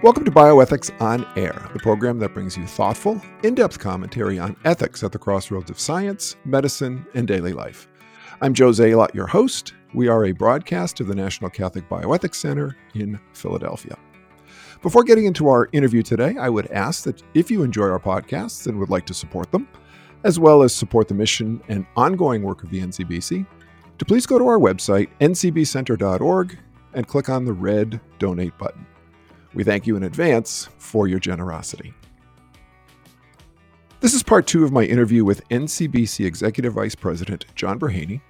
Welcome to Bioethics on Air, the program that brings you thoughtful, in depth commentary on ethics at the crossroads of science, medicine, and daily life. I'm Joe Zalot, your host. We are a broadcast of the National Catholic Bioethics Center in Philadelphia. Before getting into our interview today, I would ask that if you enjoy our podcasts and would like to support them, as well as support the mission and ongoing work of the NCBC, to please go to our website, ncbcenter.org, and click on the red donate button. We thank you in advance for your generosity. This is part two of my interview with NCBC Executive Vice President John Brehany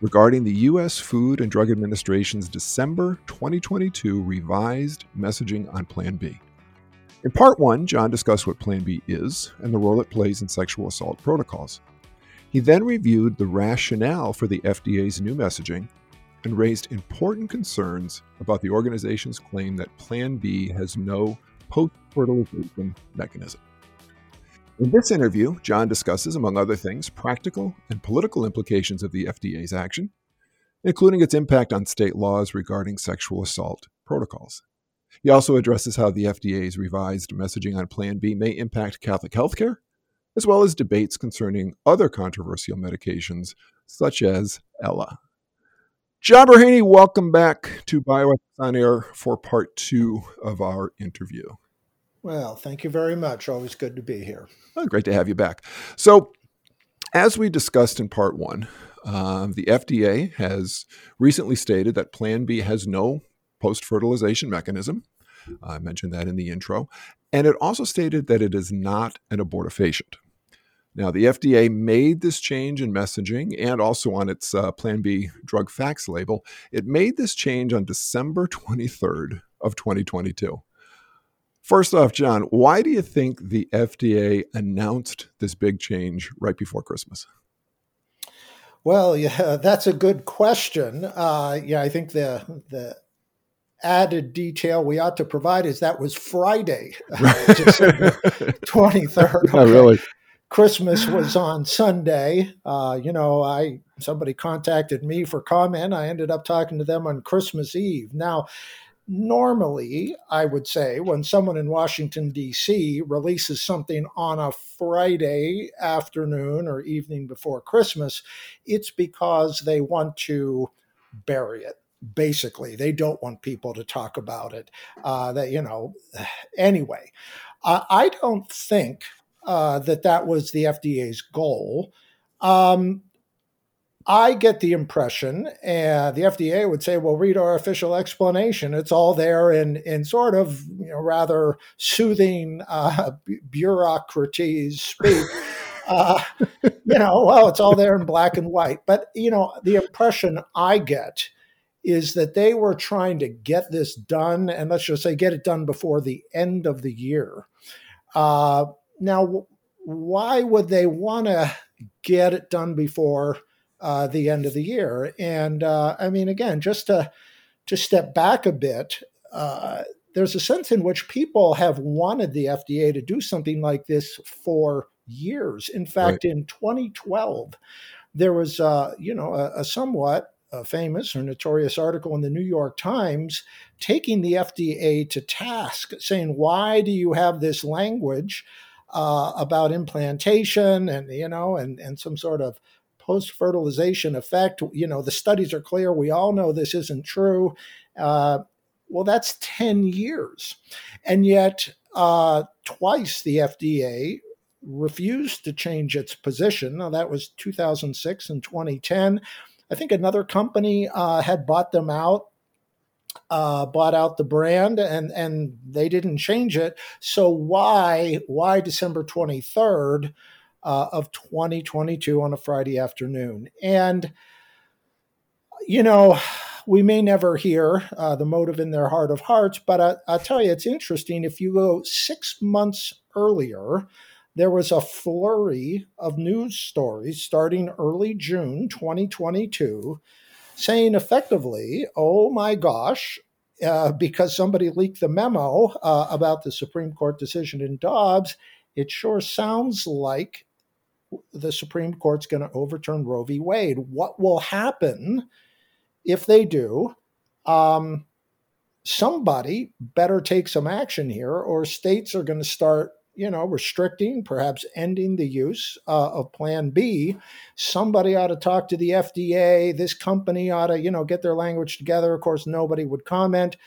regarding the U.S. Food and Drug Administration's December 2022 revised messaging on Plan B. In part one, John discussed what Plan B is and the role it plays in sexual assault protocols. He then reviewed the rationale for the FDA's new messaging and raised important concerns about the organization's claim that Plan B has no post fertilization mechanism. In this interview, John discusses, among other things, practical and political implications of the FDA's action, including its impact on state laws regarding sexual assault protocols. He also addresses how the FDA's revised messaging on Plan B may impact Catholic healthcare, as well as debates concerning other controversial medications, such as Ella. John welcome back to Bioethics on Air for part two of our interview. Well, thank you very much. Always good to be here. Oh, great to have you back. So, as we discussed in part one, um, the FDA has recently stated that Plan B has no post fertilization mechanism. I mentioned that in the intro. And it also stated that it is not an abortifacient. Now, the FDA made this change in messaging and also on its uh, Plan B drug facts label. It made this change on December 23rd of 2022. First off, John, why do you think the FDA announced this big change right before Christmas? Well, yeah, that's a good question. Uh, yeah, I think the the added detail we ought to provide is that was Friday, twenty third. Okay. Oh, really? Christmas was on Sunday. Uh, you know, I somebody contacted me for comment. I ended up talking to them on Christmas Eve. Now, normally, I would say when someone in Washington D.C. releases something on a Friday afternoon or evening before Christmas, it's because they want to bury it basically they don't want people to talk about it uh, that you know anyway uh, i don't think uh, that that was the FDA's goal. Um, I get the impression, and the FDA would say, "Well, read our official explanation. It's all there in in sort of you know, rather soothing uh, bureaucraties speak." uh, you know, well, it's all there in black and white. But you know, the impression I get is that they were trying to get this done, and let's just say get it done before the end of the year. Uh, now, why would they want to get it done before uh, the end of the year? And uh, I mean, again, just to to step back a bit, uh, there's a sense in which people have wanted the FDA to do something like this for years. In fact, right. in 2012, there was, uh, you know, a, a somewhat a famous or notorious article in the New York Times taking the FDA to task, saying, "Why do you have this language?" Uh, about implantation and you know and and some sort of post fertilization effect. You know the studies are clear. We all know this isn't true. Uh, well, that's ten years, and yet uh, twice the FDA refused to change its position. Now, that was 2006 and 2010. I think another company uh, had bought them out uh, bought out the brand and and they didn't change it. So why why December twenty third uh, of twenty twenty two on a Friday afternoon? And you know. We may never hear uh, the motive in their heart of hearts, but I, I'll tell you, it's interesting. If you go six months earlier, there was a flurry of news stories starting early June 2022 saying effectively, oh my gosh, uh, because somebody leaked the memo uh, about the Supreme Court decision in Dobbs, it sure sounds like the Supreme Court's going to overturn Roe v. Wade. What will happen if they do? Um, somebody better take some action here, or states are going to start you know, restricting, perhaps ending the use uh, of Plan B, somebody ought to talk to the FDA. This company ought to, you know, get their language together. Of course, nobody would comment.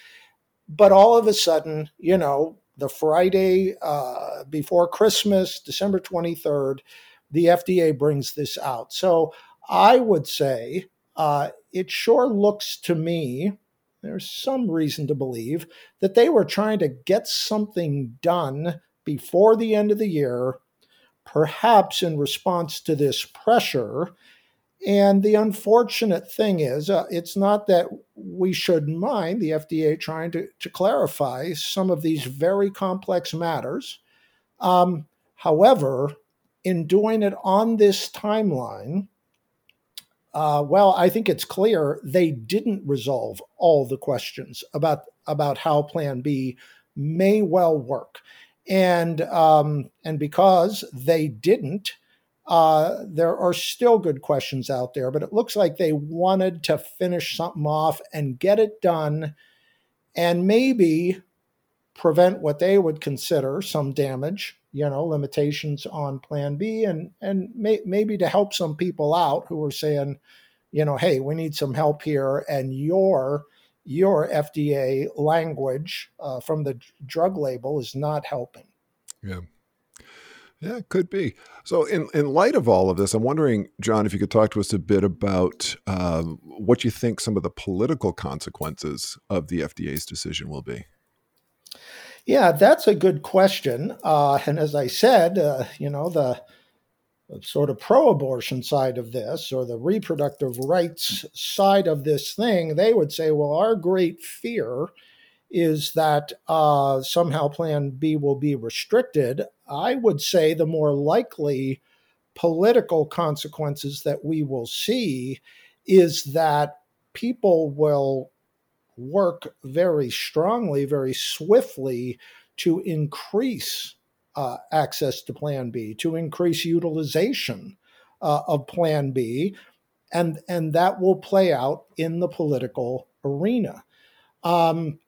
But all of a sudden, you know, the Friday uh, before Christmas, December 23rd, the FDA brings this out. So I would say uh, it sure looks to me, there's some reason to believe that they were trying to get something done before the end of the year, perhaps in response to this pressure. And the unfortunate thing is, uh, it's not that we should mind the FDA trying to, to clarify some of these very complex matters. Um, however, in doing it on this timeline, uh, well, I think it's clear they didn't resolve all the questions about about how Plan B may well work and um, and because they didn't, uh, there are still good questions out there. But it looks like they wanted to finish something off and get it done, and maybe prevent what they would consider some damage. You know, limitations on Plan B, and and may, maybe to help some people out who are saying, you know, hey, we need some help here, and your your FDA language uh, from the drug label is not helping. Yeah. Yeah, it could be. So, in, in light of all of this, I'm wondering, John, if you could talk to us a bit about uh, what you think some of the political consequences of the FDA's decision will be. Yeah, that's a good question. Uh, and as I said, uh, you know, the sort of pro abortion side of this or the reproductive rights side of this thing, they would say, well, our great fear is that uh, somehow Plan B will be restricted. I would say the more likely political consequences that we will see is that people will work very strongly, very swiftly to increase uh, access to Plan B, to increase utilization uh, of Plan B, and and that will play out in the political arena. Um,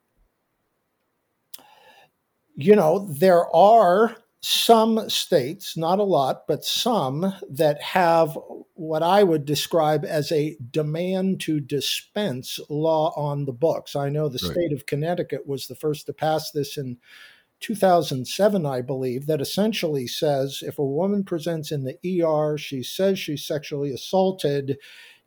you know, there are some states, not a lot, but some that have what I would describe as a demand to dispense law on the books. I know the right. state of Connecticut was the first to pass this in 2007, I believe, that essentially says if a woman presents in the ER, she says she's sexually assaulted,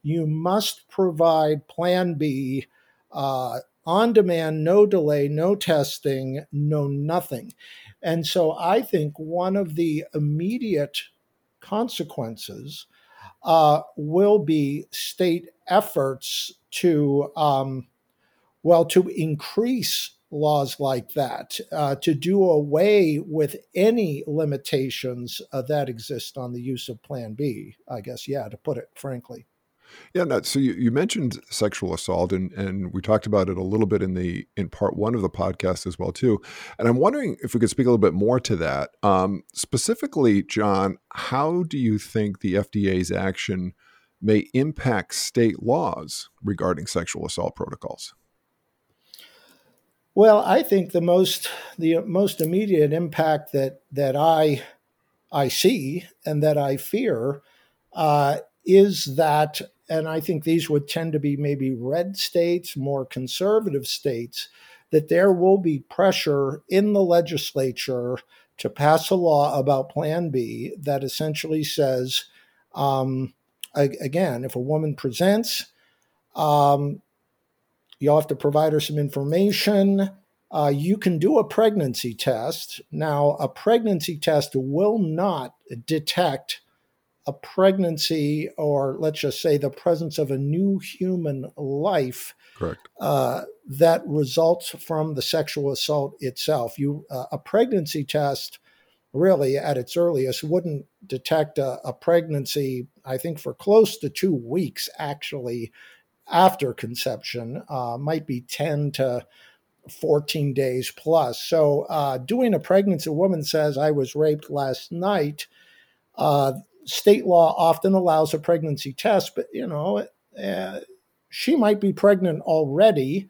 you must provide Plan B. Uh, on demand, no delay, no testing, no nothing. And so I think one of the immediate consequences uh, will be state efforts to, um, well, to increase laws like that, uh, to do away with any limitations uh, that exist on the use of Plan B, I guess, yeah, to put it frankly. Yeah, no, so you, you mentioned sexual assault, and and we talked about it a little bit in the in part one of the podcast as well too. And I'm wondering if we could speak a little bit more to that. Um, specifically, John, how do you think the FDA's action may impact state laws regarding sexual assault protocols? Well, I think the most the most immediate impact that that I I see and that I fear uh, is that and I think these would tend to be maybe red states, more conservative states, that there will be pressure in the legislature to pass a law about Plan B that essentially says, um, again, if a woman presents, um, you'll have to provide her some information. Uh, you can do a pregnancy test. Now, a pregnancy test will not detect a pregnancy or let's just say the presence of a new human life correct uh, that results from the sexual assault itself you uh, a pregnancy test really at its earliest wouldn't detect a, a, pregnancy i think for close to two weeks actually after conception uh, might be 10 to 14 days plus so uh, doing a pregnancy a woman says i was raped last night uh, state law often allows a pregnancy test, but you know, uh, she might be pregnant already.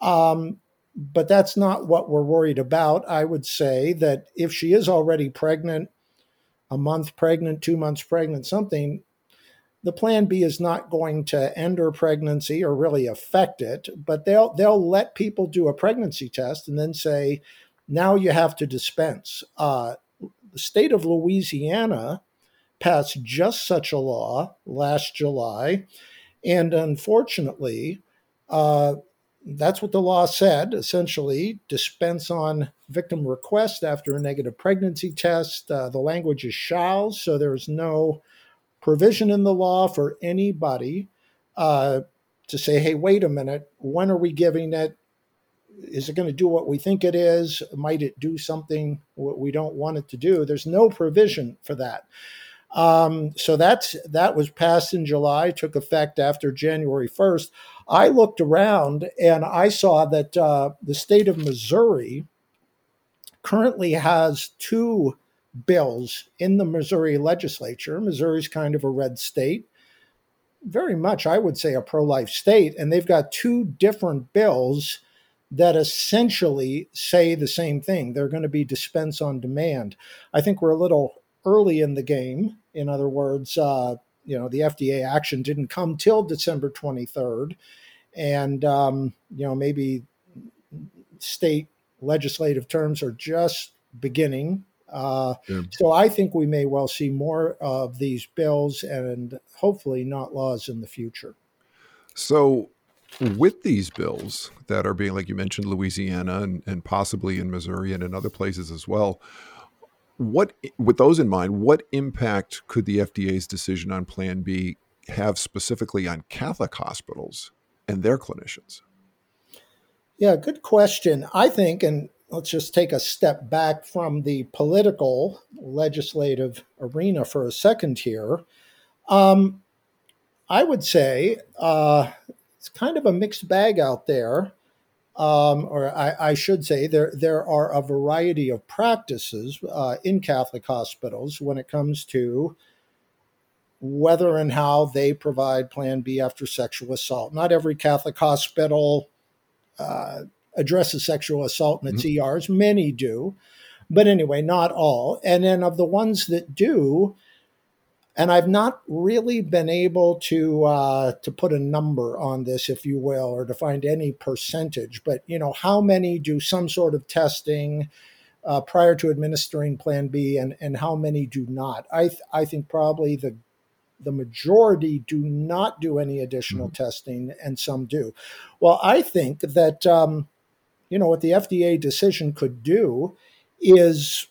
Um, but that's not what we're worried about. I would say that if she is already pregnant, a month pregnant, two months pregnant, something, the plan B is not going to end her pregnancy or really affect it, but they'll they'll let people do a pregnancy test and then say, now you have to dispense. Uh, the state of Louisiana passed just such a law last July, and unfortunately, uh, that's what the law said. Essentially, dispense on victim request after a negative pregnancy test. Uh, the language is shall, so there's no provision in the law for anybody uh, to say, hey, wait a minute, when are we giving it? Is it going to do what we think it is? Might it do something we don't want it to do? There's no provision for that. Um, so that's that was passed in July, took effect after January 1st. I looked around and I saw that uh, the state of Missouri currently has two bills in the Missouri legislature. Missouri's kind of a red state, very much, I would say, a pro life state. And they've got two different bills that essentially say the same thing. They're going to be dispense on demand. I think we're a little early in the game. In other words, uh, you know, the FDA action didn't come till December 23rd. And, um, you know, maybe state legislative terms are just beginning uh, yeah. So I think we may well see more of these bills and hopefully not laws in the future. So, with these bills that are being, like you mentioned, Louisiana and, and possibly in Missouri and in other places as well, what, with those in mind, what impact could the FDA's decision on Plan B have specifically on Catholic hospitals and their clinicians? Yeah, good question. I think, and let's just take a step back from the political legislative arena for a second here. Um, I would say uh, it's kind of a mixed bag out there. Um, or I, I, should say, there there are a variety of practices uh, in Catholic hospitals when it comes to whether and how they provide Plan B after sexual assault. Not every Catholic hospital uh, addresses sexual assault in its mm-hmm. ERs. Many do, but anyway, not all. And then of the ones that do, and I've not really been able to uh, to put a number on this, if you will, or to find any percentage. But you know, how many do some sort of testing uh, prior to administering Plan B, and and how many do not? I th- I think probably the the majority do not do any additional mm-hmm. testing, and some do. Well, I think that um, you know, what the FDA decision could do is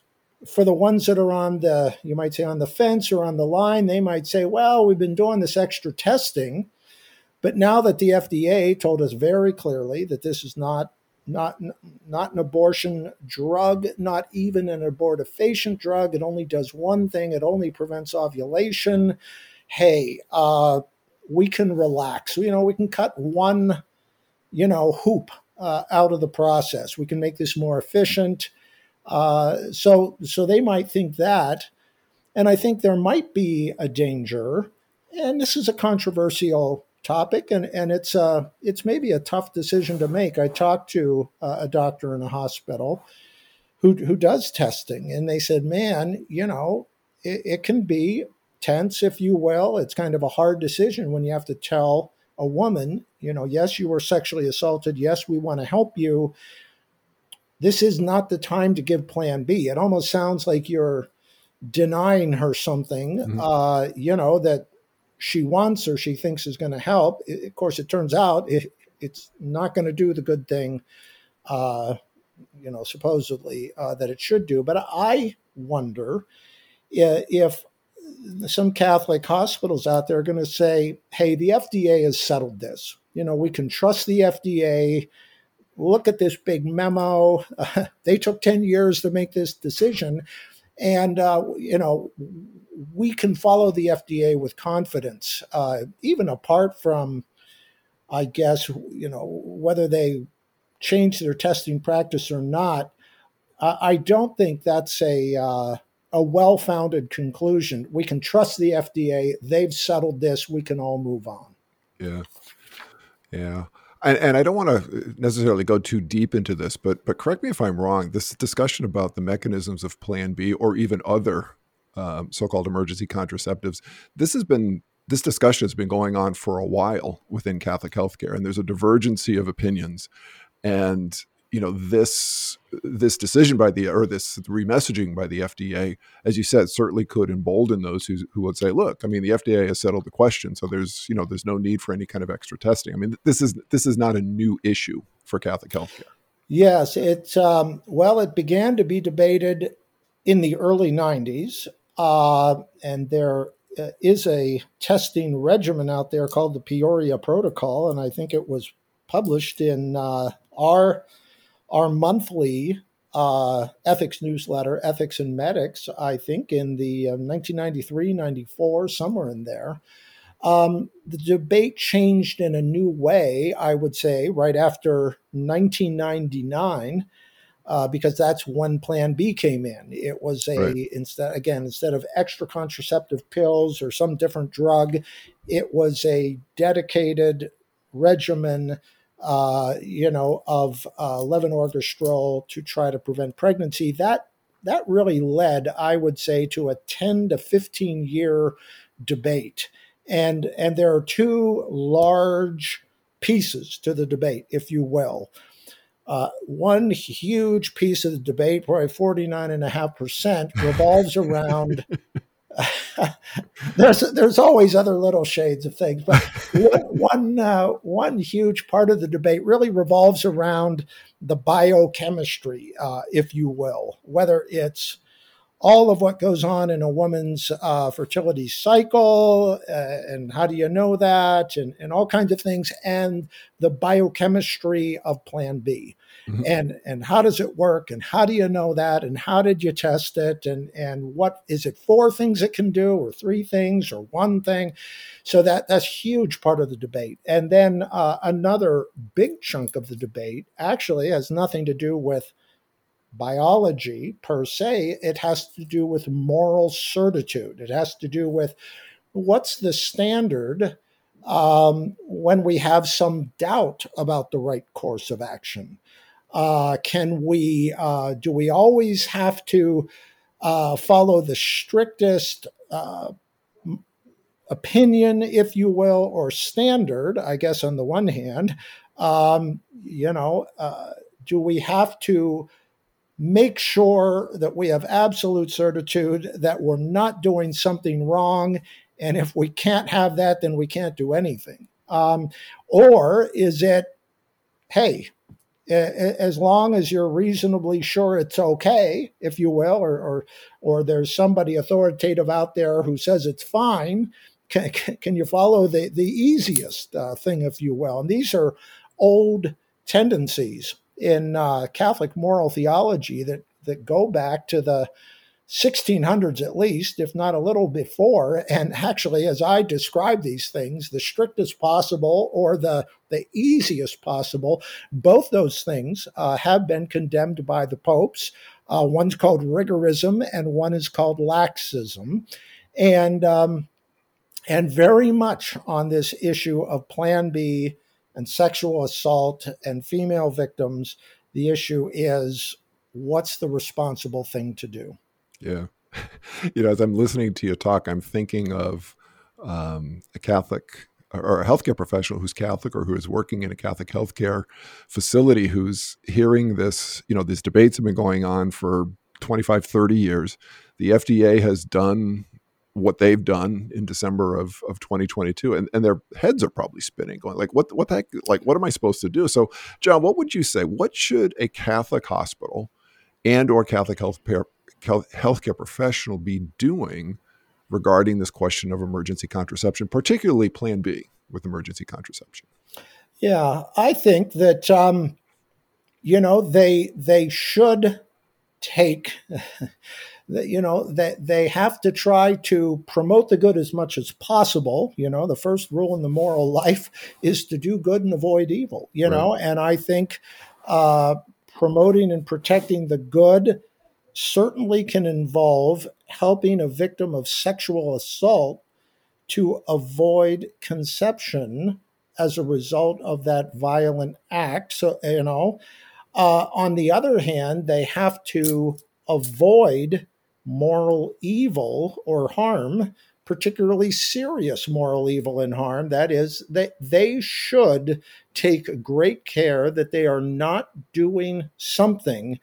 for the ones that are on the, you might say on the fence or on the line, they might say, well, we've been doing this extra testing. But now that the FDA told us very clearly that this is not not not an abortion drug, not even an abortifacient drug. It only does one thing. It only prevents ovulation. Hey, uh, we can relax. You know, we can cut one, you know, hoop uh, out of the process. We can make this more efficient. Uh, so, so they might think that, and I think there might be a danger. And this is a controversial topic, and and it's uh it's maybe a tough decision to make. I talked to uh, a doctor in a hospital who who does testing, and they said, "Man, you know, it, it can be tense, if you will. It's kind of a hard decision when you have to tell." A woman, you know, yes, you were sexually assaulted. Yes, we want to help you. This is not the time to give plan B. It almost sounds like you're denying her something, mm-hmm. uh, you know, that she wants or she thinks is going to help. It, of course, it turns out it, it's not going to do the good thing, uh, you know, supposedly uh, that it should do. But I wonder if some Catholic hospitals out there are going to say, hey, the FDA has settled this. You know, we can trust the FDA. Look at this big memo. Uh, they took 10 years to make this decision. And, uh, you know, we can follow the FDA with confidence, uh, even apart from, I guess, you know, whether they change their testing practice or not. I don't think that's a uh, a well founded conclusion. We can trust the FDA. They've settled this. We can all move on. Yeah. Yeah. And, and, I don't want to necessarily go too deep into this, but but correct me if I'm wrong. This discussion about the mechanisms of Plan B or even other um, so-called emergency contraceptives, this has been this discussion has been going on for a while within Catholic healthcare, and there's a divergency of opinions. And you know this this decision by the or this remessaging by the FDA, as you said, certainly could embolden those who who would say, "Look, I mean, the FDA has settled the question, so there's you know there's no need for any kind of extra testing." I mean, this is this is not a new issue for Catholic healthcare. Yes, it's um, well, it began to be debated in the early '90s, uh, and there uh, a testing regimen out there called the Peoria Protocol, and I think it was published in uh, our our monthly uh, ethics newsletter, Ethics and Medics, I think in the uh, 1993, 94, somewhere in there. Um, the debate changed in a new way, I would say, right after 1999. Uh, because that's when Plan B came in. It was a right. instead again instead of extra contraceptive pills or some different drug, it was a dedicated regimen uh, you know, of uh, levonorgestrel to try to prevent pregnancy. That that really led, I would say, to a 10 to 15 year debate. And and there are two large pieces to the debate, if you will. Uh, one huge piece of the debate, probably 49.5%, revolves around there's there's always other little shades of things, but one uh, one huge part of the debate really revolves around the biochemistry, uh, if you will, whether it's all of what goes on in a woman's uh, fertility cycle, uh, and how do you know that, and, and all kinds of things, and the biochemistry of Plan B. Mm-hmm. And and how does it work? And how do you know that? And how did you test it? And and what is it four things it can do, or three things, or one thing? So that that's huge part of the debate. And then uh, another big chunk of the debate actually has nothing to do with biology per se. It has to do with moral certitude. It has to do with what's the standard um, when we have some doubt about the right course of action. Uh, can we, uh, do we always have to uh, follow the strictest uh, opinion, if you will, or standard, I guess, on the one hand? Um, you know, uh, do we have to make sure that we have absolute certitude that we're not doing something wrong? And if we can't have that, then we can't do anything. Um, or is it, hey, as long as you're reasonably sure it's okay, if you will, or or, or there's somebody authoritative out there who says it's fine, can, can you follow the, the easiest uh, thing, if you will? And these are old tendencies in uh, Catholic moral theology that, that go back to the 1600s at least, if not a little before. And actually, as I describe these things, the strictest possible or the, the easiest possible, both those things uh, have been condemned by the popes. Uh, one's called rigorism and one is called laxism. And, um, and very much on this issue of Plan B and sexual assault and female victims, the issue is what's the responsible thing to do? Yeah. You know, as I'm listening to you talk, I'm thinking of um, a Catholic or a healthcare professional who's Catholic or who is working in a Catholic healthcare facility who's hearing this, you know, these debates have been going on for 25, 30 years. The FDA has done what they've done in December of, of 2022 and, and their heads are probably spinning going like what what the heck like what am I supposed to do so John what would you say what should a Catholic hospital and or Catholic health care healthcare professional be doing regarding this question of emergency contraception, particularly Plan B with emergency contraception? Yeah, I think that um, you know they they should take. you know that they, they have to try to promote the good as much as possible you know the first rule in the moral life is to do good and avoid evil you right. know and i think uh, promoting and protecting the good certainly can involve helping a victim of sexual assault to avoid conception as a result of that violent act. So, you know, uh, on the other hand, they have to avoid moral evil or harm, particularly serious moral evil and harm. That is, that they should take great care that they are not doing something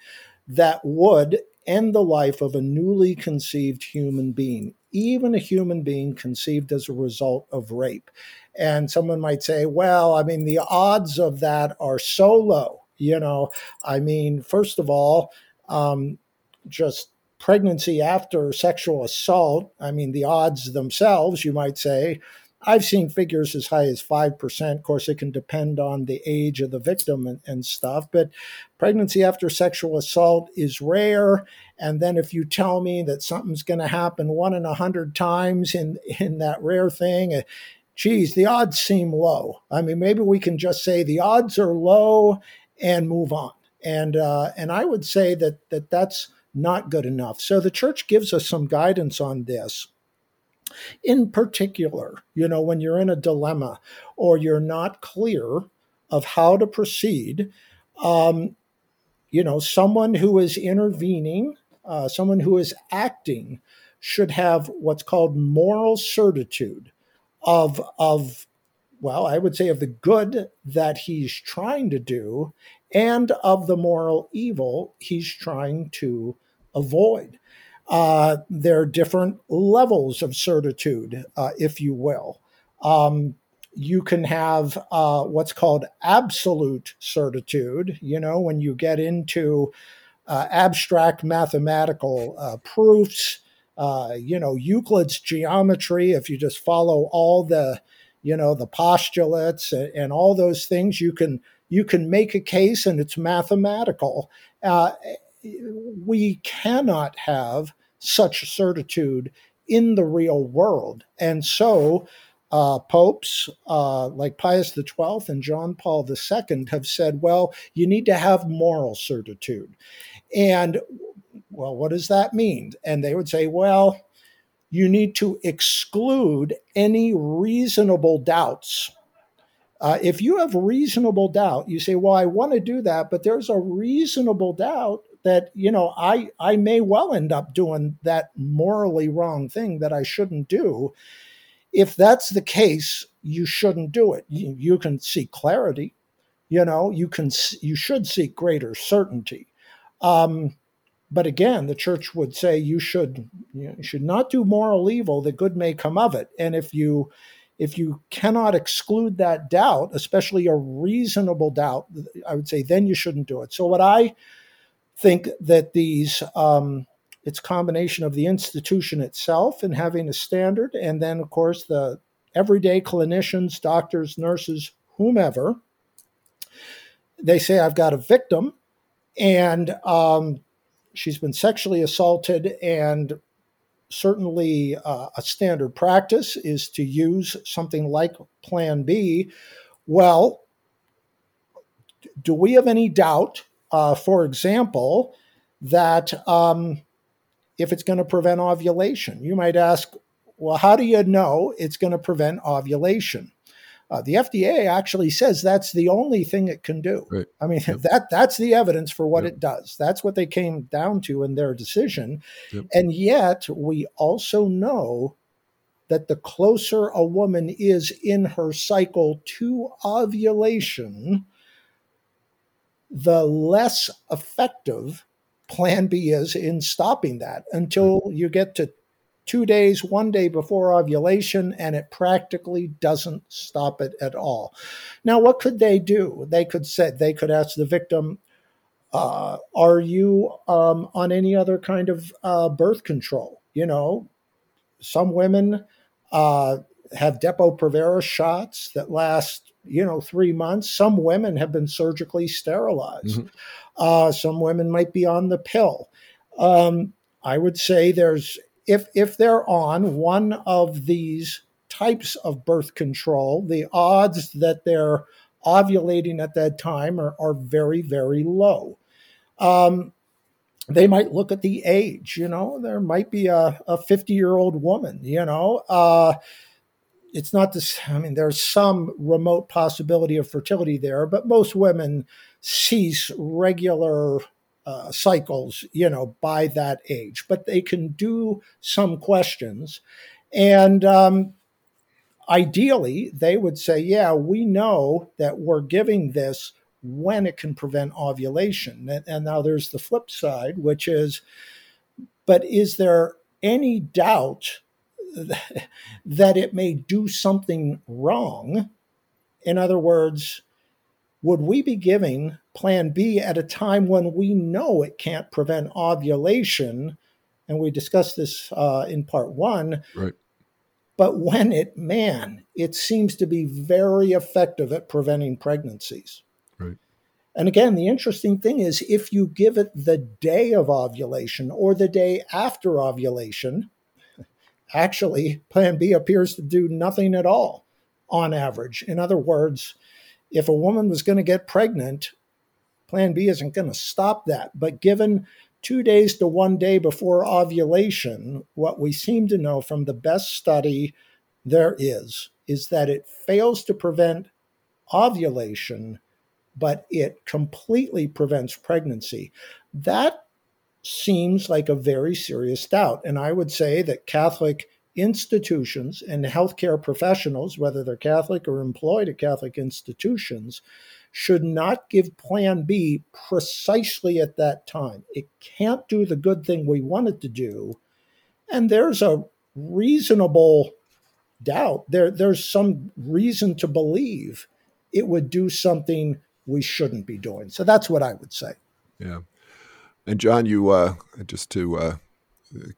that would end the life of a newly conceived human being, even a human being conceived as a result of rape. And someone might say, well, I mean, the odds of that are so low. You know, I mean, first of all, um, just pregnancy after sexual assault, I mean, the odds themselves, you might say, I've seen figures as high as 5%. Of course, it can depend on the age of the victim and, and, stuff, but pregnancy after sexual assault is rare. And then if you tell me that something's going to happen one in a hundred times in, in that rare thing, uh, geez, the odds seem low. I mean, maybe we can just say the odds are low and move on. And, uh, and I would say that, that that's not good enough. So the church gives us some guidance on this in particular, you know, when you're in a dilemma or you're not clear of how to proceed, um, you know, someone who is intervening, uh, someone who is acting, should have what's called moral certitude of of well, I would say of the good that he's trying to do and of the moral evil he's trying to avoid. Uh, there are different levels of certitude, uh, if you will. Um, you can have uh, what's called absolute certitude, you know, when you get into uh, abstract mathematical uh, proofs, uh, you know, Euclid's geometry, if you just follow all the, you know, the postulates and, and all those things, you can you can make a case and it's mathematical. We cannot have such certitude in the real world. And so, uh, popes uh, like Pius XII and John Paul II have said, well, you need to have moral certitude. And, well, what does that mean? And they would say, well, you need to exclude any reasonable doubts. Uh, if you have reasonable doubt, you say, well, I want to do that, but there's a reasonable doubt that you know I I may well end up doing that morally wrong thing that I shouldn't do. If that's the case, you shouldn't do it. You, you can seek clarity, you know. You can you should seek greater certainty. Um, but again, the church would say you should you, should not do moral evil that good may come of it. And if you if you cannot exclude that doubt, especially a reasonable doubt, I would say then you shouldn't do it. So what I think that these um, it's combination of the institution itself and having a standard, and then of course the everyday clinicians, doctors, nurses, whomever. They say I've got a victim, and um, she's been sexually assaulted, and certainly uh, a standard practice is to use something like Plan B. Well, do we have any doubt uh, for example, that um, if it's going to prevent ovulation, you might ask, well, how do you know it's going to prevent ovulation? Uh, the FDA actually says that's the only thing it can do. Right. I mean, yep. that that's the evidence for what yep. it does. That's what they came down to in their decision. Yep. And yet, we also know that the closer a woman is in her cycle to ovulation, the less effective plan B is in stopping that until you get to two days, one day before ovulation, and it practically doesn't stop it at all. Now, what could they do? They could say they could ask the victim, uh, "Are you um, on any other kind of uh, birth control?" You know, some women uh, have Depo-Provera shots that last you know, three months. Some women have been surgically sterilized. Mm-hmm. Uh, some women might be on the pill. Um, I would say there's if if they're on one of these types of birth control, the odds that they're ovulating at that time are, are very very low. Um, they might look at the age. You know, there might be a 50 year old woman. You know. Uh, it's not this, I mean, there's some remote possibility of fertility there, but most women cease regular uh, cycles, you know, by that age. But they can do some questions. And um, ideally, they would say, yeah, we know that we're giving this when it can prevent ovulation. And, and now there's the flip side, which is, but is there any doubt that it may do something wrong? In other words, would we be giving Plan B at a time when we know it can't prevent ovulation? And we discussed this uh, in part one. Right. But when it, man, it seems to be very effective at preventing pregnancies. Right. And again, the interesting thing is if you give it the day of ovulation or the day after ovulation, actually, Plan B appears to do nothing at all on average. In other words, if a woman was going to get pregnant, Plan B isn't going to stop that. But given two days to one day before ovulation, what we seem to know from the best study there is, is that it fails to prevent ovulation, but it completely prevents pregnancy. That seems like a very serious doubt. And I would say that Catholic institutions and healthcare professionals, whether they're Catholic or employed at Catholic institutions, should not give Plan B precisely at that time. It can't do the good thing we want it to do. And there's a reasonable doubt, there, there's some reason to believe it would do something we shouldn't be doing. So that's what I would say. Yeah. And John, you uh, just to uh,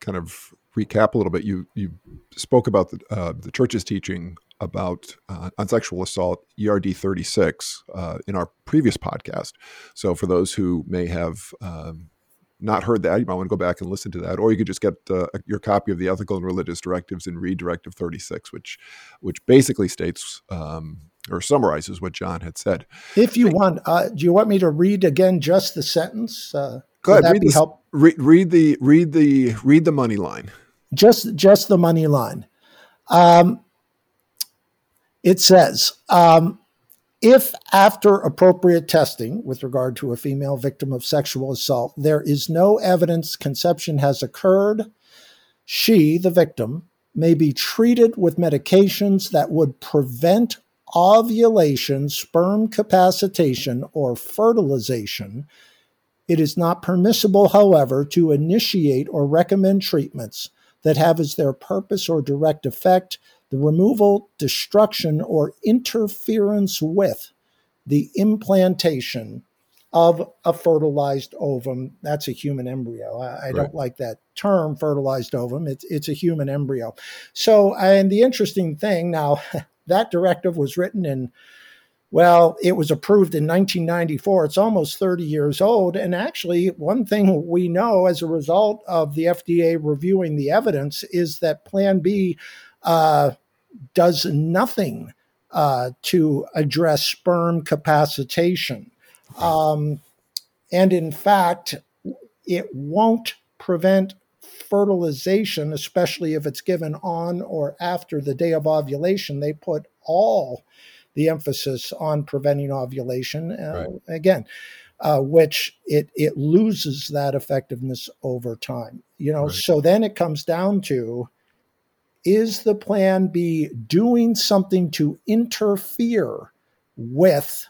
kind of recap a little bit, you you spoke about the, uh, the church's teaching about uh, on sexual assault, ERD 36, uh, in our previous podcast. So for those who may have um, not heard that, you might want to go back and listen to that, or you could just get uh, your copy of the Ethical and Religious Directives and read Directive 36, which which basically states um, or summarizes what John had said. If you want, uh, do you want me to read again just the sentence? Uh, go ahead, read, the, read, read the read the read the money line. Just just the money line. Um, it says um, if after appropriate testing with regard to a female victim of sexual assault, there is no evidence conception has occurred, she, the victim, may be treated with medications that would prevent ovulation, sperm capacitation, or fertilization. It is not permissible, however, to initiate or recommend treatments that have as their purpose or direct effect the removal, destruction, or interference with the implantation of a fertilized ovum. That's a human embryo. I, I right. don't like that term, fertilized ovum. It's, it's a human embryo. So, and the interesting thing now, that directive was written in, well, it was approved in 1994. It's almost 30 years old. And actually, one thing we know as a result of the FDA reviewing the evidence is that Plan B uh, does nothing uh, to address sperm capacitation. Um, and in fact, it won't prevent fertilization, especially if it's given on or after the day of ovulation. They put all the emphasis on preventing ovulation. Uh, right. Again, uh, which it it loses that effectiveness over time. You know, right. so then it comes down to is the plan B doing something to interfere with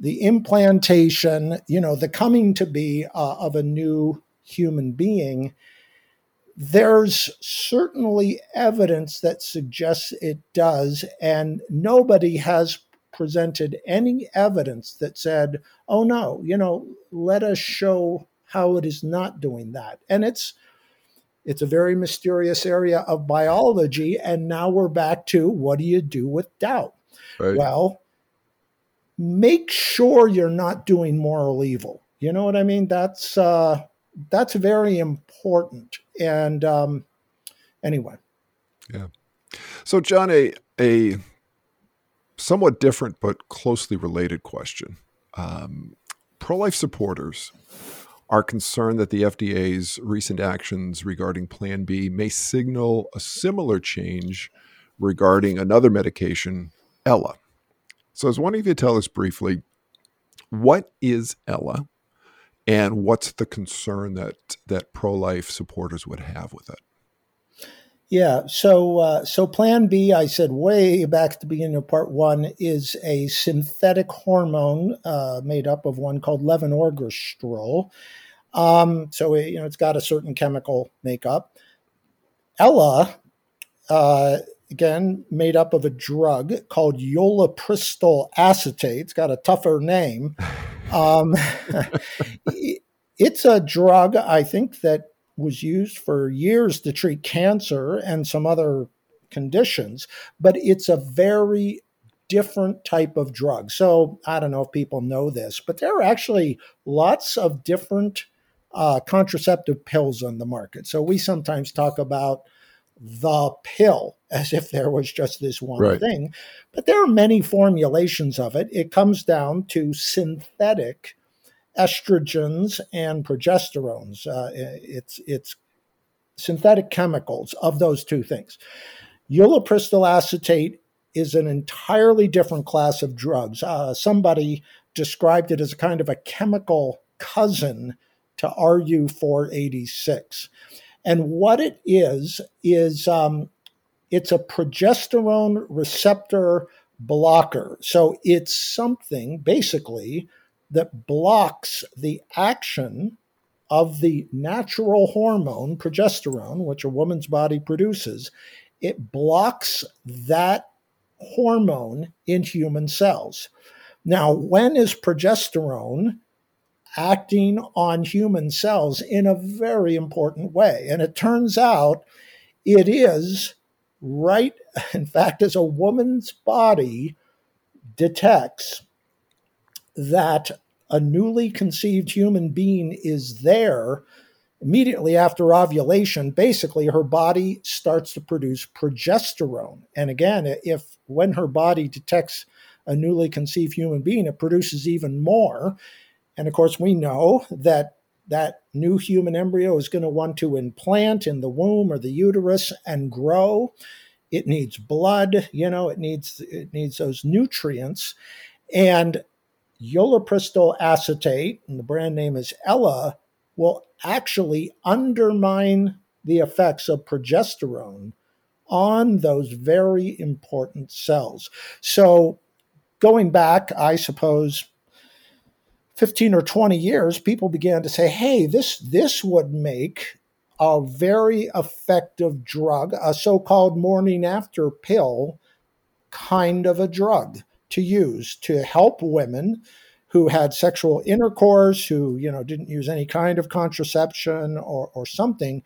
the implantation, you know, the coming to be uh, of a new human being? There's certainly evidence that suggests it does, and nobody has presented any evidence that said, oh no, you know, let us show how it is not doing that. And it's it's a very mysterious area of biology. And now we're back to what do you do with doubt? Right. Well, make sure you're not doing moral evil. You know what I mean? That's uh, that's very important. And um, anyway, yeah. So, John, a a somewhat different but closely related question. Um, Pro life supporters are concerned that the FDA's recent actions regarding Plan B may signal a similar change regarding another medication, Ella. So I was wondering if you tell us briefly what is Ella and what's the concern that that pro-life supporters would have with it? Yeah, so uh, so Plan B, I said way back at the beginning of Part One, is a synthetic hormone uh, made up of one called levonorgestrel. Um, so it, you know it's got a certain chemical makeup. Ella, uh, again, made up of a drug called ulipristal acetate. It's got a tougher name. Um, it's a drug, I think, that was used for years to treat cancer and some other conditions, but it's a very different type of drug. So I don't know if people know this, but there are actually lots of different uh, contraceptive pills on the market. So we sometimes talk about the pill as if there was just this one right. thing, but there are many formulations of it. It comes down to synthetic estrogens and progesterones. Uh, it's it's synthetic chemicals of those two things. Ulipristal acetate is an entirely different class of drugs. Uh, somebody described it as a kind of a chemical cousin to RU486. And what it is, is um, it's a progesterone receptor blocker. So it's something basically that blocks the action of the natural hormone progesterone, which a woman's body produces. It blocks that hormone in human cells. Now, when is progesterone acting on human cells in a very important way? And it turns out it is right, in fact, as a woman's body detects that a newly conceived human being is there immediately after ovulation, basically her body starts to produce progesterone. And again, if when her body detects a newly conceived human being, it produces even more. And of course, we know that that new human embryo is going to want to implant in the womb or the uterus and grow. It needs blood, you know, it needs it needs those nutrients. And ulipristal acetate, and the brand name is Ella, will actually undermine the effects of progesterone on those very important cells. So, going back, I suppose, 15 or 20 years, people began to say, hey, this, this would make a very effective drug, a so called morning after pill kind of a drug to use to help women who had sexual intercourse, who you know didn't use any kind of contraception or, or something,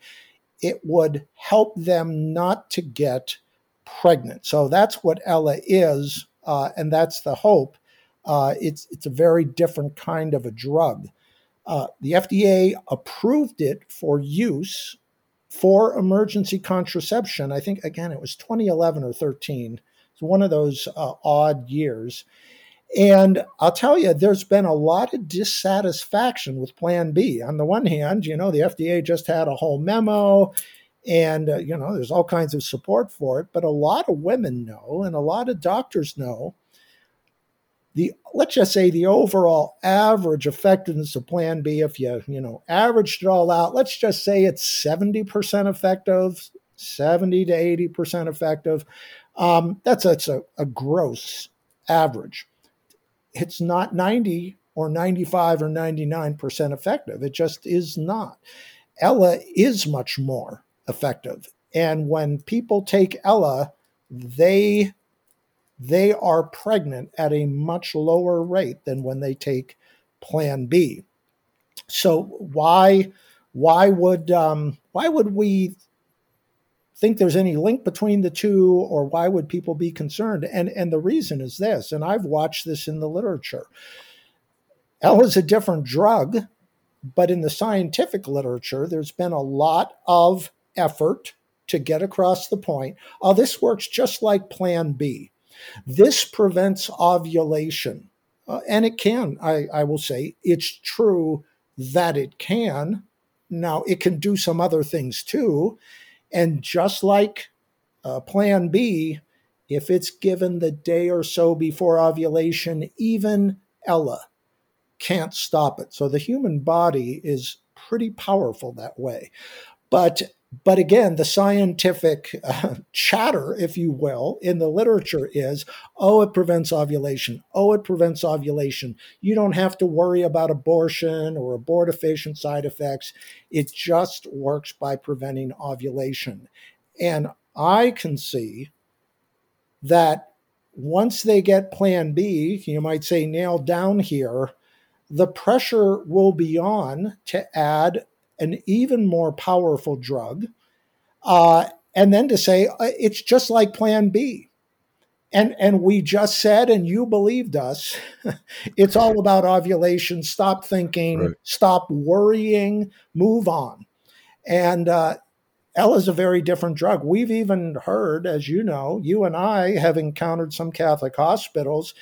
it would help them not to get pregnant. So that's what Ella is, uh, and that's the hope. Uh, it's it's a very different kind of a drug. Uh, the FDA approved it for use for emergency contraception. I think again it was 2011 or 13 It's one of those uh, odd years. And I'll tell you, there's been a lot of dissatisfaction with Plan B. On the one hand, you know, the FDA just had a whole memo and, uh, you know, there's all kinds of support for it. But a lot of women know and a lot of doctors know the let's just say the overall average effectiveness of plan b if you you know averaged it all out let's just say it's 70% effective 70 to 80% effective um, that's that's a, a gross average. It's not 90 or 95 or 99% effective. It just is not. Ella is much more effective. And when people take Ella, they they are pregnant at a much lower rate than when they take Plan B. So why why would um, why would we think there's any link between the two or why would people be concerned? And and the reason is this and I've watched this in the literature. Ella is a different drug but in the scientific literature there's been a lot of effort to get across the point oh this works just like plan B this prevents ovulation uh, and it can I, I will say it's true that it can now it can do some other things too and just like uh, Plan B, if it's given the day or so before ovulation, even Ella can't stop it. So the human body is pretty powerful that way. But but again, the scientific uh, chatter, if you will, in the literature is, oh, it prevents ovulation. Oh, it prevents ovulation. You don't have to worry about abortion or abortifacient side effects. It just works by preventing ovulation. And I can see that once they get plan B, you might say nailed down here, the pressure will be on to add an even more powerful drug, uh, and then to say uh, it's just like Plan B. And, and we just said, and you believed us, it's all about ovulation. Stop thinking, right. stop worrying, move on. And uh, Ella is a very different drug. We've even heard, as you know, you and I have encountered some Catholic hospitals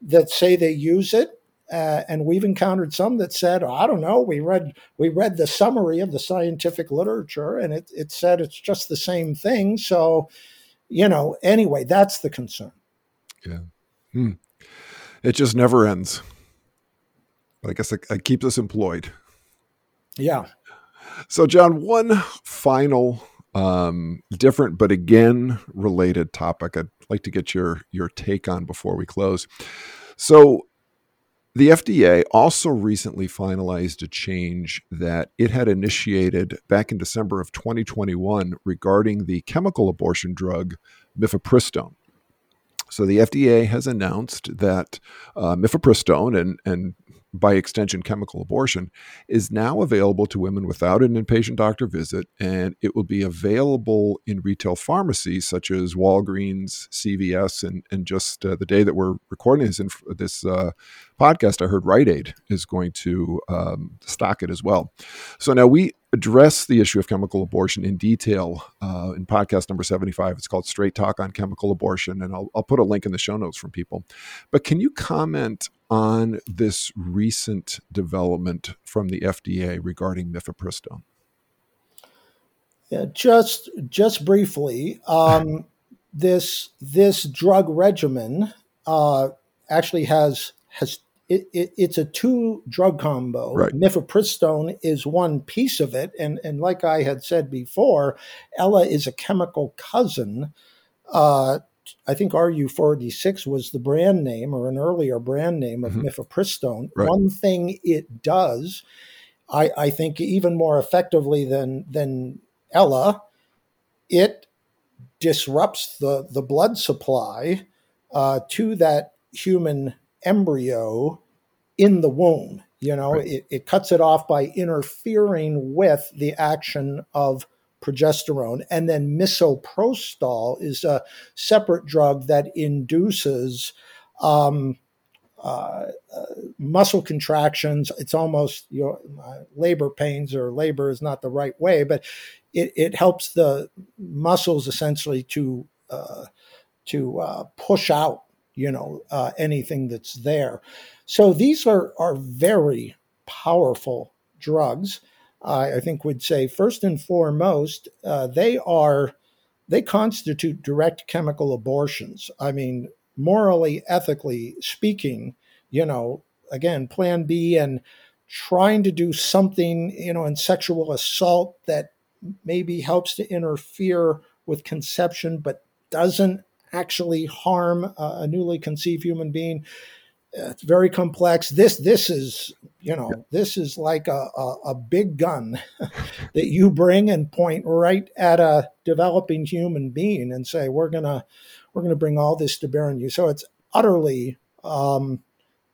that say they use it uh, and we've encountered some that said, I don't know, we read we read the summary of the scientific literature and it, it said it's just the same thing. So, you know, anyway, that's the concern. Yeah. Hmm. It just never ends. I guess it, it keeps us employed. Yeah. So, John, one final um, different but again related topic I'd like to get your your take on before we close. So the FDA also recently finalized a change that it had initiated back in December of 2021 regarding the chemical abortion drug mifepristone. So the FDA has announced that uh, mifepristone and, and by extension, chemical abortion, is now available to women without an inpatient doctor visit, and it will be available in retail pharmacies such as Walgreens, CVS, and, and just uh, the day that we're recording this, this uh, podcast, I heard Rite Aid is going to um, stock it as well. So now we address the issue of chemical abortion in detail uh, in podcast number 75. It's called Straight Talk on Chemical Abortion, and I'll, I'll put a link in the show notes from people. But can you comment on this recent development from the FDA regarding mifepristone? Yeah, just just briefly, um, this this drug regimen uh, actually has has it, it, it's a two drug combo. Right. Mifepristone is one piece of it, and and like I had said before, Ella is a chemical cousin uh, I think RU46 was the brand name or an earlier brand name of mm-hmm. mifepristone. Right. One thing it does, I, I think even more effectively than than Ella, it disrupts the, the blood supply uh, to that human embryo in the womb. You know, right. it, it cuts it off by interfering with the action of progesterone. And then misoprostol is a separate drug that induces um, uh, uh, muscle contractions. It's almost you know, uh, labor pains, or labor is not the right way, but it, it helps the muscles essentially to uh, to uh, push out, you know, uh, anything that's there. So these are are very powerful drugs. I, think would say first and foremost, uh, they are they constitute direct chemical abortions. I mean, morally, ethically speaking, you know, again, Plan B and trying to do something, you know, in sexual assault that maybe helps to interfere with conception but doesn't actually harm a newly conceived human being it's very complex. This this is you know this is like a, a, a big gun that you bring and point right at a developing human being and say we're gonna we're gonna bring all this to bear on you. So it's utterly um,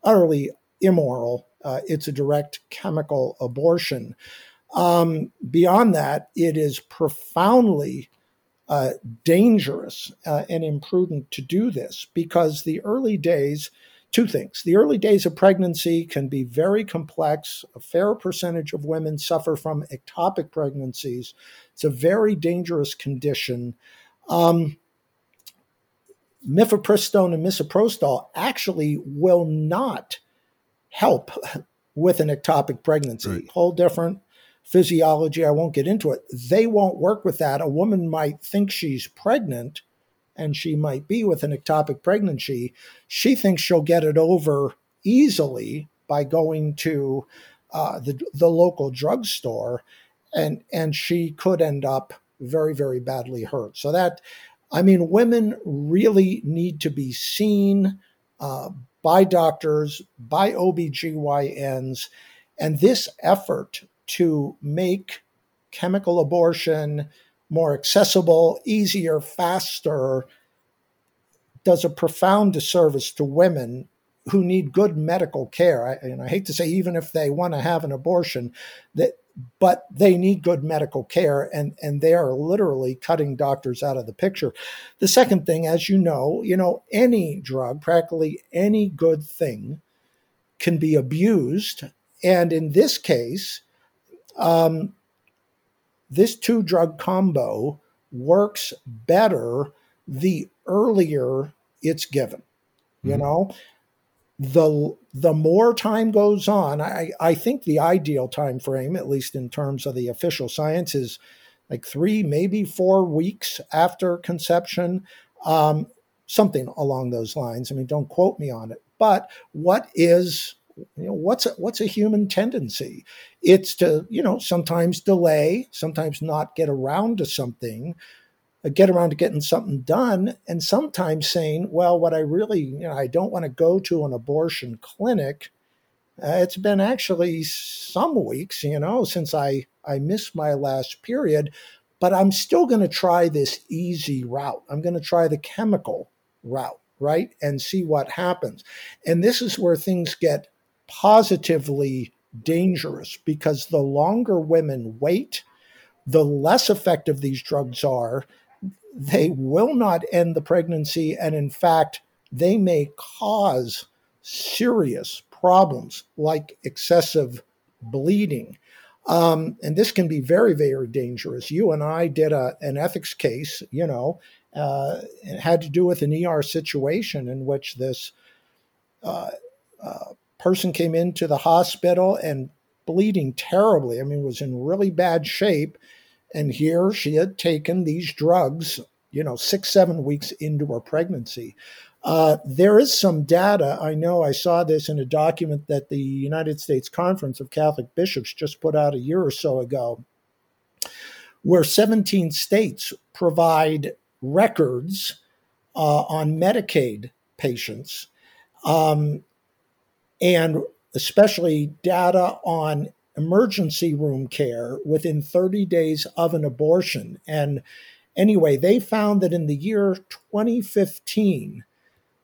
utterly immoral. Uh, it's a direct chemical abortion. Um, beyond that, it is profoundly uh, dangerous uh, and imprudent to do this because the early days two things. The early days of pregnancy can be very complex. A fair percentage of women suffer from ectopic pregnancies. It's a very dangerous condition. Um, mifepristone and misoprostol actually will not help with an ectopic pregnancy. Right. Whole different physiology. I won't get into it. They won't work with that. A woman might think she's pregnant and she might be with an ectopic pregnancy, she thinks she'll get it over easily by going to uh, the the local drugstore, and and she could end up very very badly hurt. So that, I mean, women really need to be seen uh, by doctors, by OBGYNs, and this effort to make chemical abortion more accessible, easier, faster, does a profound disservice to women who need good medical care. I, and I hate to say, even if they want to have an abortion, that but they need good medical care, and and they are literally cutting doctors out of the picture. The second thing, as you know, you know any drug, practically any good thing, can be abused, and in this case, um, this two drug combo works better the earlier it's given. You mm-hmm. know, the the more time goes on, I, I think the ideal time frame, at least in terms of the official science, is like three, maybe four weeks after conception, um, something along those lines. I mean, don't quote me on it. But what is you know, what's a, what's a human tendency? It's to you know sometimes delay, sometimes not get around to something, uh, get around to getting something done, and sometimes saying, well, what I really you know I don't want to go to an abortion clinic. Uh, it's been actually some weeks, you know, since I I missed my last period, but I'm still going to try this easy route. I'm going to try the chemical route, right, and see what happens. And this is where things get positively dangerous because the longer women wait, the less effective these drugs are. They will not end the pregnancy. And in fact, they may cause serious problems like excessive bleeding. Um, and this can be very, very dangerous. You and I did a, an ethics case, you know, uh, it had to do with an ER situation in which this uh, uh, person came into the hospital and bleeding terribly. I mean, was in really bad shape. And here she had taken these drugs, you know, six, seven weeks into her pregnancy. Uh, there is some data. I know I saw this in a document that the United States Conference of Catholic Bishops just put out a year or so ago, where 17 states provide records uh, on Medicaid patients um, and especially data on emergency room care within 30 days of an abortion. And anyway, they found that in the year 2015,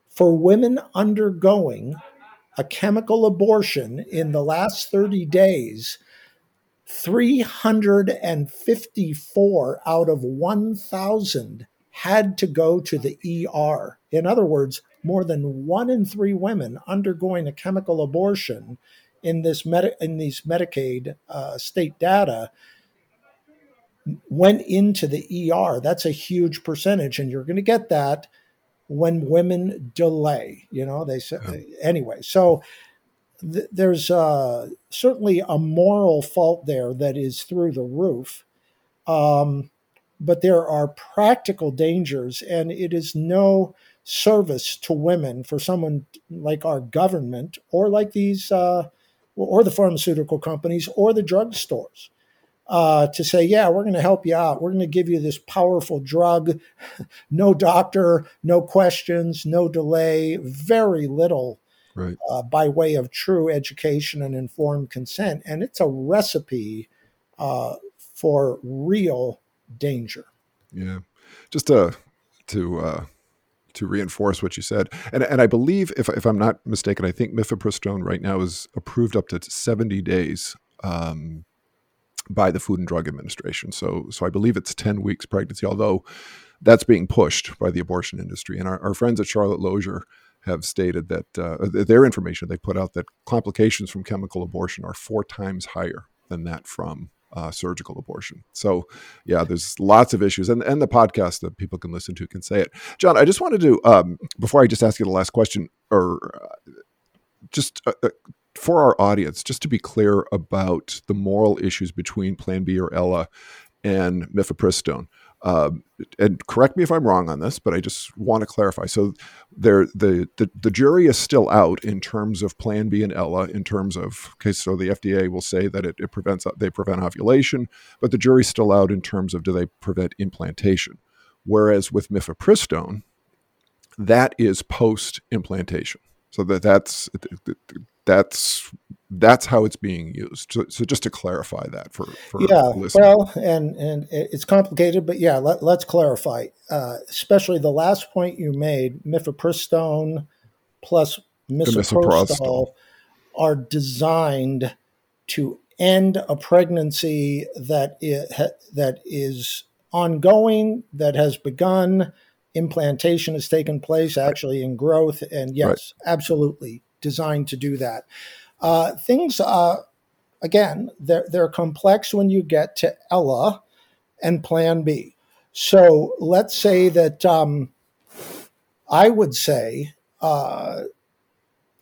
for women undergoing a chemical abortion in the last 30 days, 354 out of 1,000 had to go to the ER. In other words, more than one in three women undergoing a chemical abortion in this med- in these Medicaid uh, state data went into the ER. That's a huge percentage, and you're going to get that when women delay. You know, they say yeah. anyway. So th- there's uh, certainly a moral fault there that is through the roof. Um, but there are practical dangers, and it is no service to women for someone like our government or like these uh, or the pharmaceutical companies or the drugstores uh, to say, yeah, we're going to help you out. We're going to give you this powerful drug, no doctor, no questions, no delay, very little right. uh, by way of true education and informed consent. And it's a recipe uh, for real danger. Yeah. Just to, to, uh, to reinforce what you said. And, and I believe, if, if I'm not mistaken, I think mifepristone right now is approved up to 70 days um, by the Food and Drug Administration. So, so I believe it's 10 weeks pregnancy, although that's being pushed by the abortion industry. And our, our friends at Charlotte Lozier have stated that uh, their information they put out that complications from chemical abortion are four times higher than that from uh, surgical abortion. So, yeah, there's lots of issues, and and the podcast that people can listen to can say it. John, I just wanted to um, before I just ask you the last question, or uh, just uh, uh, for our audience, just to be clear about the moral issues between Plan B or Ella and mifepristone. Uh, and correct me if I'm wrong on this, but I just want to clarify. So there, the, the the jury is still out in terms of Plan B and Ella. In terms of okay, so the FDA will say that it, it prevents they prevent ovulation, but the jury's still out in terms of do they prevent implantation. Whereas with mifepristone, that is post implantation. So that that's that's that's how it's being used. So, so just to clarify that for, for yeah, well, and and it's complicated, but yeah, let, us clarify. Uh, especially the last point you made, mifepristone plus misoprostol are designed to end a pregnancy that that is ongoing, that has begun. Implantation has taken place, actually in growth, and yes, right. absolutely designed to do that. Uh, things, uh, again, they're, they're complex when you get to Ella and Plan B. So let's say that um, I would say, uh,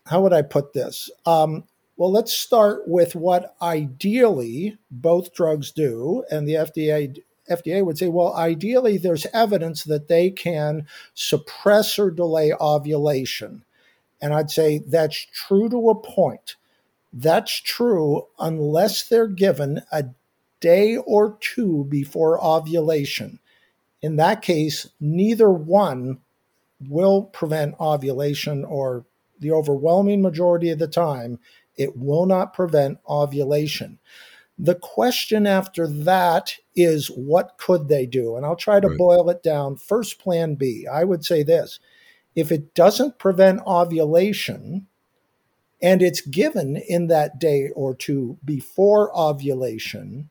how would I put this? Um, well, let's start with what ideally both drugs do, and the FDA FDA would say, well, ideally, there's evidence that they can suppress or delay ovulation. And I'd say that's true to a point. That's true unless they're given a day or two before ovulation. In that case, neither one will prevent ovulation, or the overwhelming majority of the time, it will not prevent ovulation. The question after that is what could they do? And I'll try to right. boil it down. First, plan B. I would say this if it doesn't prevent ovulation and it's given in that day or two before ovulation,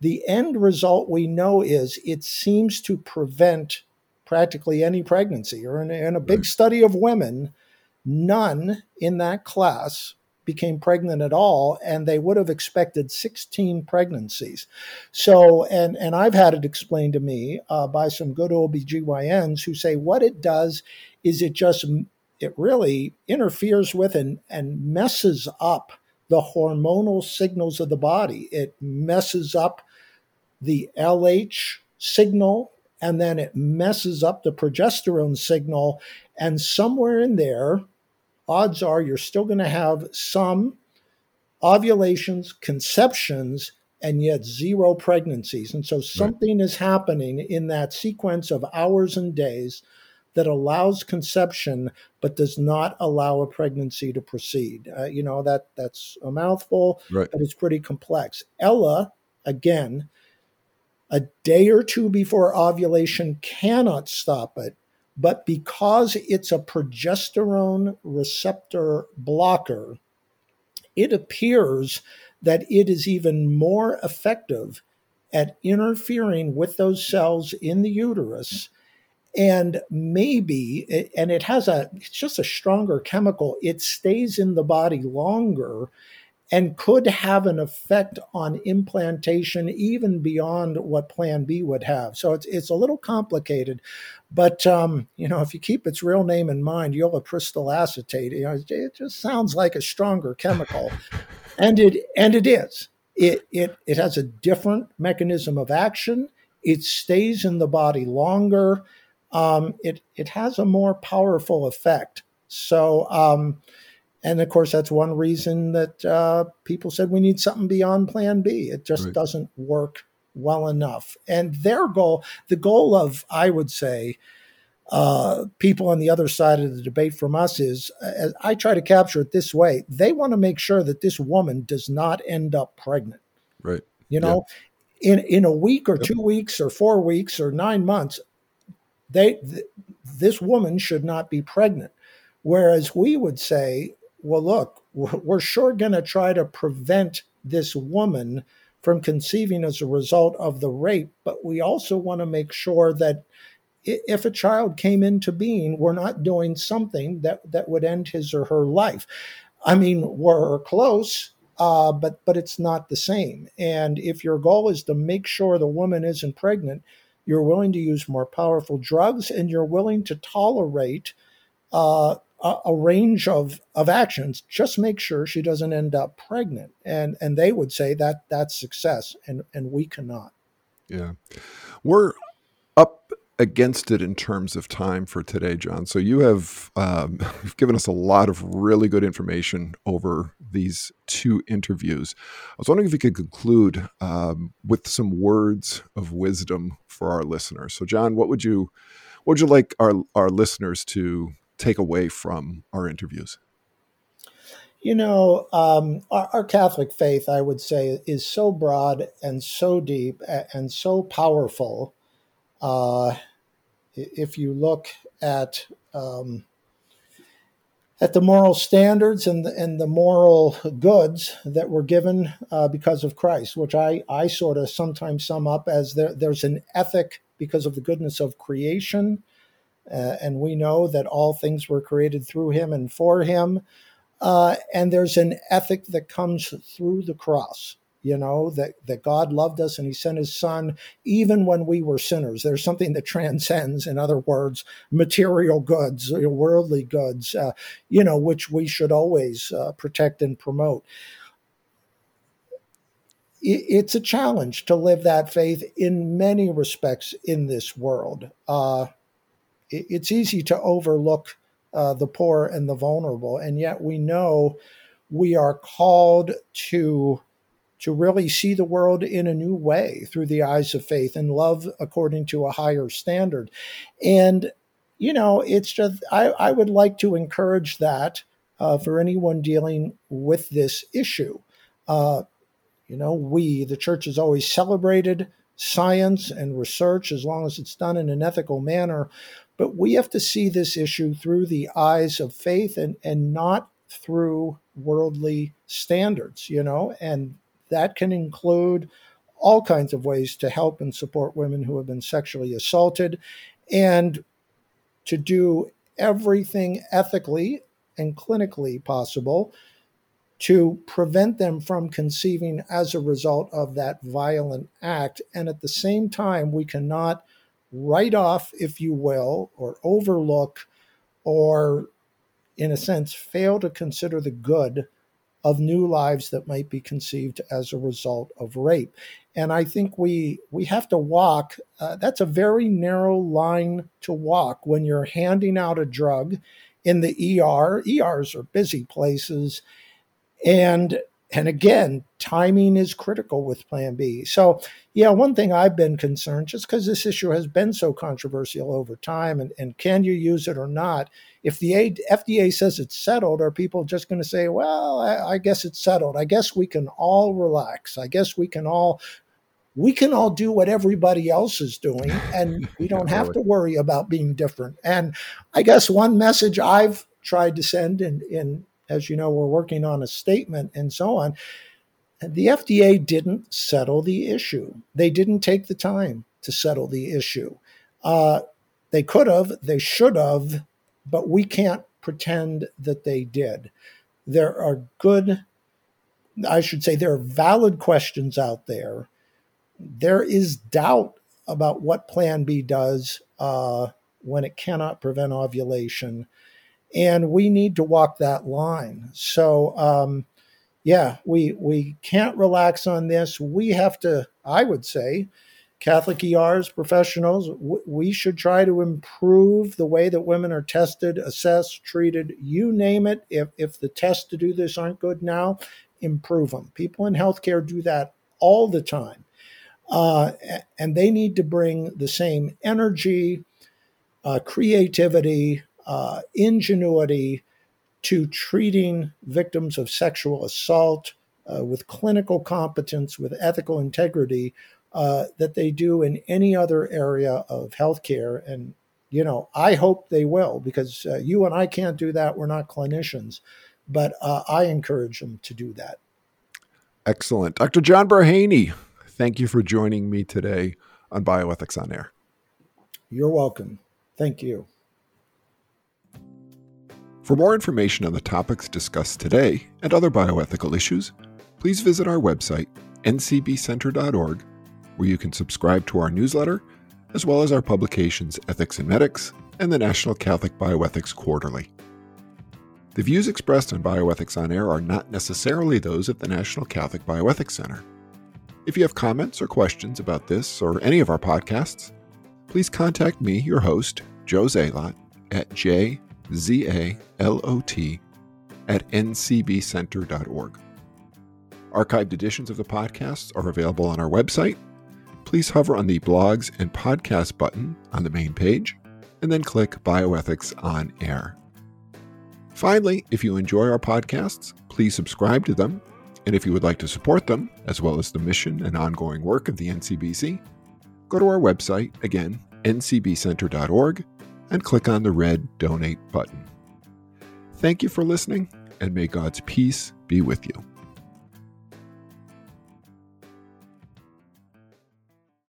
the end result we know is it seems to prevent practically any pregnancy. Or in, in a big right. study of women, none in that class became pregnant at all and they would have expected 16 pregnancies. So and and i've had it explained to me uh, by some good obgyns who say what it does is it just it really interferes with and and messes up the hormonal signals of the body. It messes up the lh signal and then it messes up the progesterone signal and somewhere in there odds are you're still going to have some ovulations, conceptions, and yet zero pregnancies. And so something right. is happening in that sequence of hours and days that allows conception but does not allow a pregnancy to proceed. Uh, you know that that's a mouthful, right. but it's pretty complex. Ella, again, a day or two before ovulation cannot stop it but because it's a progesterone receptor blocker, it appears that it is even more effective at interfering with those cells in the uterus. And maybe and it has a it's just a stronger chemical. It stays in the body longer and could have an effect on implantation even beyond what Plan B would have. So it's it's a little complicated, but um, you know if you keep its real name in mind, ulipristal acetate, you know, it just sounds like a stronger chemical, and it and it is. It it it has a different mechanism of action. It stays in the body longer. Um, it it has a more powerful effect. So. Um, and of course, that's one reason that uh, people said we need something beyond Plan B. It just right. doesn't work well enough. And their goal, the goal of, I would say, uh, people on the other side of the debate from us is, as I try to capture it this way, they want to make sure that this woman does not end up pregnant. Right. You know, yeah. in in a week or yep. two weeks or four weeks or nine months, they th- this woman should not be pregnant. Whereas we would say, well, look, we're sure going to try to prevent this woman from conceiving as a result of the rape, but we also want to make sure that if a child came into being, we're not doing something that, that would end his or her life. I mean, we're close, uh, but but it's not the same. And if your goal is to make sure the woman isn't pregnant, you're willing to use more powerful drugs, and you're willing to tolerate uh, a, a, range of, of actions. Just make sure she doesn't end up pregnant. And and they would say that that's success, and and we cannot. Yeah. We're up against it in terms of time for today, John. So you have um, you've given us a lot of really good information over these two interviews. I was wondering if you could conclude um, with some words of wisdom for our listeners. So, John, what would you what would you like our our listeners to take away from our interviews? You know, um, our, our, Catholic faith, I would say, is so broad and so deep and so powerful. Uh, if you look at um, at the moral standards and the, and the moral goods that were given uh, because of Christ, which I, I sort of sometimes sum up as there, there's an ethic because of the goodness of creation. Uh, and we know that all things were created through him and for him. Uh, and there's an ethic that comes through the cross you know that that god loved us and he sent his son even when we were sinners. There's something that transcends in other words material goods worldly goods uh, you know which we should always uh, protect and promote. It's a challenge to live that faith in many respects in this world. Uh, it's easy to overlook uh, the poor and the vulnerable and yet we know we are called to to really see the world in a new way through the eyes of faith and love according to a higher standard. And, you know, it's just, I, I would like to encourage that uh, for anyone dealing with this issue. Uh, you know, we, the church, has always celebrated science and research as long as it's done in an ethical manner. But we have to see this issue through the eyes of faith and, and not through worldly standards, you know, and that can include all kinds of ways to help and support women who have been sexually assaulted and to do everything ethically and clinically possible to prevent them from conceiving as a result of that violent act. And at the same time, we cannot write off, if you will, or overlook, or in a sense, fail to consider the good of new lives that might be conceived as a result of rape. And I think we we have to walk. Uh, that's a very narrow line to walk when you're handing out a drug in the ER. ERs are busy places, and and again, timing is critical with Plan B. So, yeah, one thing I've been concerned, just because this issue has been so controversial over time, and, and can you use it or not? If the FDA says it's settled, are people just going to say, well, I, I guess it's settled? I guess we can all relax. I guess we can all we can all do what everybody else is doing and we don't have to worry about being different and i guess one message i've tried to send in, in as you know, we're working on a statement and so on. The FDA didn't settle the issue. They didn't take the time to settle the issue. Uh, they could have, they should have, but we can't pretend that they did. There are good, I should say, there are valid questions out there. There is doubt about what Plan B does uh, when it cannot prevent ovulation and we need to walk that line. So, um, yeah, we we can't relax on this. We have to, I would say, Catholic ERs, professionals, w- we should try to improve the way that women are tested, assessed, treated. You name it. If if the tests to do this aren't good now, improve them. People in healthcare do that all the time, uh, and they need to bring the same energy, uh, creativity, uh, ingenuity to treating victims of sexual assault uh, with clinical competence, with ethical integrity uh, that they do in any other area of healthcare. And, you know, I hope they will because uh, you and I can't do that. We're not clinicians, but uh, I encourage them to do that. Excellent. Dr. John Brehany, thank you for joining me today on Bioethics on Air. You're welcome. Thank you. For more information on the topics discussed today and other bioethical issues, please visit our website, ncbcenter.org, where you can subscribe to our newsletter, as well as our publications Ethics and Medics and the National Catholic Bioethics Quarterly. The views expressed on Bioethics on Air are not necessarily those of the National Catholic Bioethics Center. If you have comments or questions about this or any of our podcasts, please contact me, your host, Joe Zalot, at jzalot at ncbcenter.org. Archived editions of the podcasts are available on our website. Please hover on the blogs and podcast button on the main page, and then click Bioethics on Air. Finally, if you enjoy our podcasts, please subscribe to them and if you would like to support them, as well as the mission and ongoing work of the NCBC, go to our website, again, ncbcenter.org, and click on the red Donate button. Thank you for listening, and may God's peace be with you.